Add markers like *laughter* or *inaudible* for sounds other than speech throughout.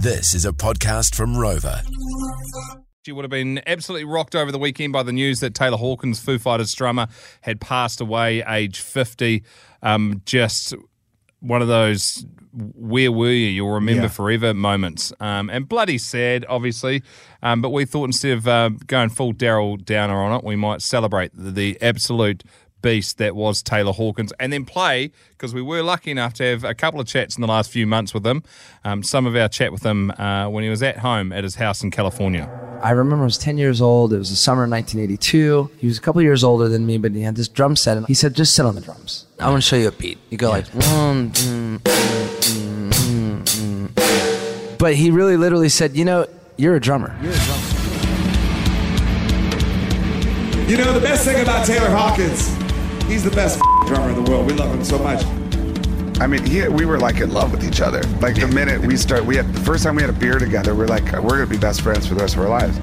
This is a podcast from Rover. She would have been absolutely rocked over the weekend by the news that Taylor Hawkins, Foo Fighters drummer, had passed away age 50. Um, just one of those where were you? You'll remember Yeah. forever moments. Um, and bloody sad, obviously. Um, but we thought instead of uh, going full Daryl Downer on it, we might celebrate the, the absolute beast that was Taylor Hawkins and then play, because we were lucky enough to have a couple of chats in the last few months with him. Um, some of our chat with him uh, when he was at home at his house in California. I remember I was 10 years old. It was the summer of 1982. He was a couple of years older than me, but he had this drum set. And he said, just sit on the drums. I want to show you a beat. You go like, one, mm, mm, mm, mm, mm. but he really literally said, you know, you're a drummer. You're a drummer. You know, the best thing about Taylor Hawkins, he's the best drummer in the world. We love him so much. I mean, he, we were like in love with each other. Like the minute we start, we had the first time we had a beer together, we're like, we're gonna be best friends for the rest of our lives.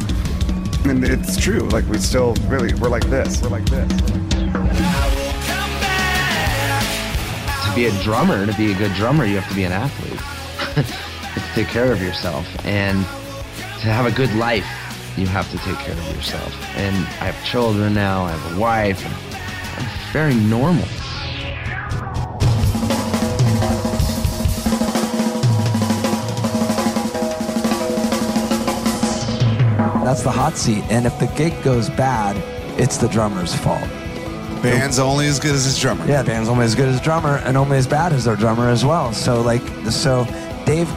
And it's true. Like we still really, we're like this. We're like this. to be a drummer, to be a good drummer, you have to be an athlete. you *laughs* have to take care of yourself. And to have a good life, you have to take care of yourself. And I have children now, I have a wife, and I'm very normal. That's the hot seat. And if the gig goes bad, it's the drummer's fault. Band's only as good as his drummer. Yeah, band's only as good as drummer and only as bad as their drummer as well. So like, so Dave,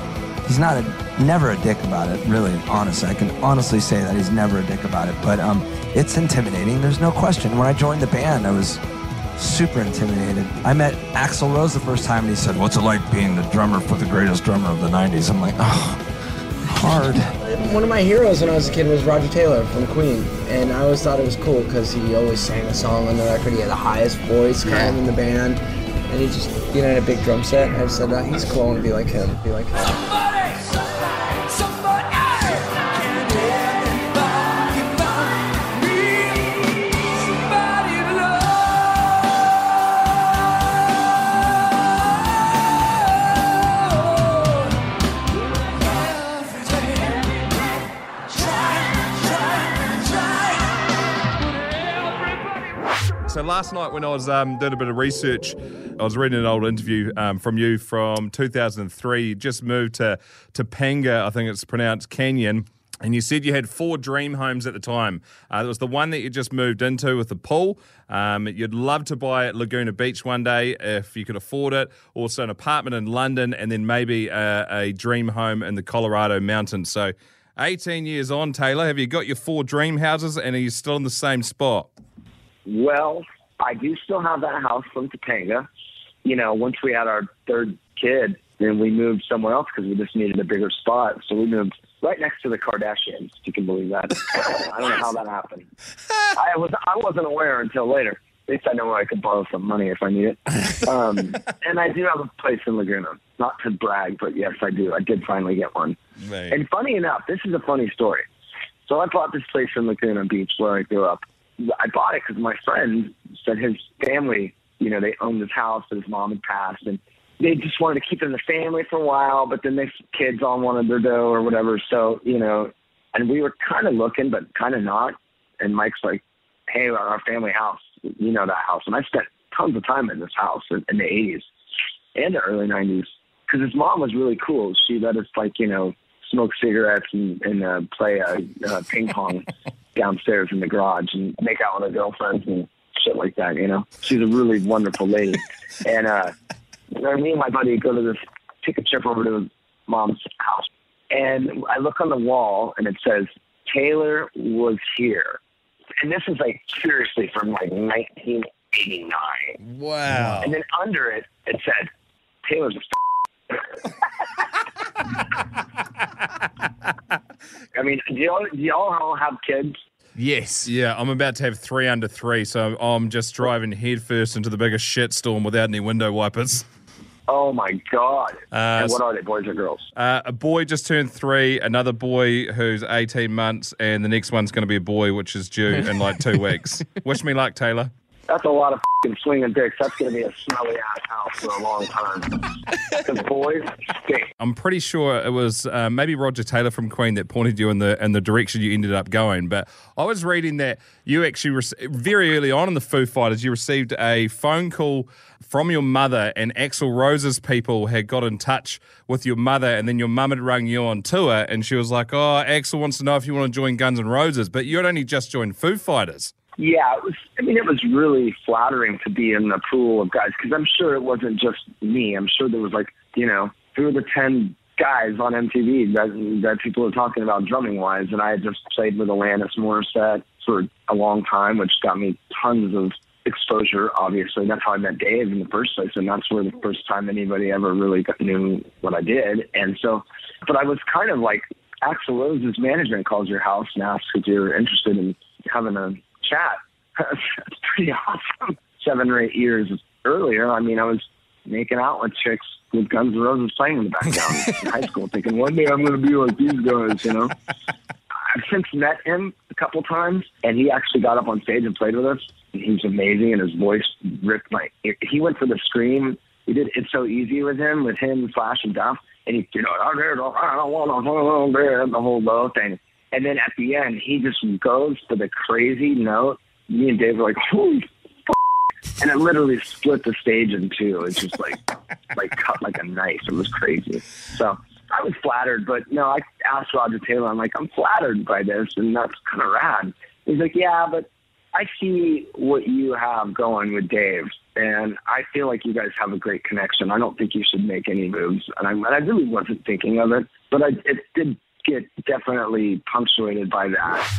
he's not a, never a dick about it. Really, honestly, I can honestly say that he's never a dick about it. But um, it's intimidating. There's no question. When I joined the band, I was super intimidated. I met Axl Rose the first time, and he said, "What's it like being the drummer for the greatest drummer of the '90s?" I'm like, oh, hard. One of my heroes when I was a kid was Roger Taylor from Queen, and I always thought it was cool because he always sang a song on the record. He had the highest voice kind of in the band, and he just, you know, had a big drum set. I said, uh, he's cool. I want to be like him. Be like him. So last night when I was um, doing a bit of research, I was reading an old interview um, from you from 2003. You just moved to Topanga, I think it's pronounced Canyon. And you said you had four dream homes at the time. Uh, was the one that you just moved into with the pool. Um, you'd love to buy at Laguna Beach one day if you could afford it. Also, an apartment in London, and then maybe a, a dream home in the Colorado mountains. So, 18 years on, Taylor, have you got your four dream houses and are you still in the same spot? Well, I do still have that house from Topanga. You know, once we had our third kid, then we moved somewhere else because we just needed a bigger spot. So we moved right next to the Kardashians. If you can believe that. I don't know how that happened. *laughs* I was I wasn't aware until later. At least I know where I could borrow some money if I need it. Um, *laughs* and I do have a place in Laguna. Not to brag, but yes, I do. I did finally get one. Right. And funny enough, this is a funny story. So I bought this place in Laguna Beach where I grew up. I bought it because my friend said his family, you know, they owned this house, but his mom had passed, and they just wanted to keep it in the family for a while. But then their kids all wanted their dough or whatever. So you know, and we were kind of looking, but kind of not. And Mike's like, "Hey, our family house, you know that house." And I spent tons of time in this house in, in the '80s and the early '90s because his mom was really cool. She let us like you know smoke cigarettes and, and uh, play uh, uh, ping pong *laughs* downstairs in the garage and make out with her girlfriends and shit like that. You know, she's a really wonderful lady. *laughs* and uh, me and my buddy go to this, take a trip over to mom's house, and I look on the wall and it says Taylor was here, and this is like seriously from like 1989. Wow. And then under it, it said, Taylor's a *laughs* *laughs* I mean, do y'all, do y'all all have kids? Yes. Yeah, I'm about to have three under three, so I'm just driving headfirst into the biggest shitstorm without any window wipers. Oh my God. Uh, and what are they, boys or girls? Uh, a boy just turned three, another boy who's 18 months, and the next one's going to be a boy, which is due in like two *laughs* weeks. Wish me luck, Taylor. That's a lot of fucking swinging dicks. That's going to be a smelly ass house for a long time. Because boys stink. I'm pretty sure it was uh, maybe Roger Taylor from Queen that pointed you in the in the direction you ended up going. But I was reading that you actually rec- very early on in the Foo Fighters, you received a phone call from your mother, and Axl Rose's people had got in touch with your mother, and then your mum had rung you on tour, and she was like, "Oh, Axl wants to know if you want to join Guns N' Roses," but you had only just joined Foo Fighters. Yeah, it was. I mean, it was really flattering to be in the pool of guys because I'm sure it wasn't just me. I'm sure there was like, you know, who were the ten guys on MTV that that people were talking about drumming wise, and I had just played with Alanis Morissette for a long time, which got me tons of exposure. Obviously, that's how I met Dave in the first place, and that's where the first time anybody ever really knew what I did. And so, but I was kind of like Axl Rose's management calls your house and asks if you're interested in having a chat. That's pretty awesome. Seven or eight years earlier, I mean, I was making out with chicks with Guns N' Roses playing in the background in high school, thinking one day I'm going to be like these guys, you know. I've since met him a couple times, and he actually got up on stage and played with us. He's amazing, and his voice ripped my. He went for the scream. We did "It's So Easy" with him, with him, Slash, and Duff, and he, you know, I don't want to hold on, the whole low thing. And then at the end, he just goes for the crazy note. Me and Dave were like, "Holy!" F-. And it literally split the stage in two. It's just like, *laughs* like cut like a knife. It was crazy. So I was flattered, but no, I asked Roger Taylor. I'm like, I'm flattered by this, and that's kind of rad. He's like, Yeah, but I see what you have going with Dave, and I feel like you guys have a great connection. I don't think you should make any moves, and I, and I really wasn't thinking of it, but I, it did get definitely punctuated by that.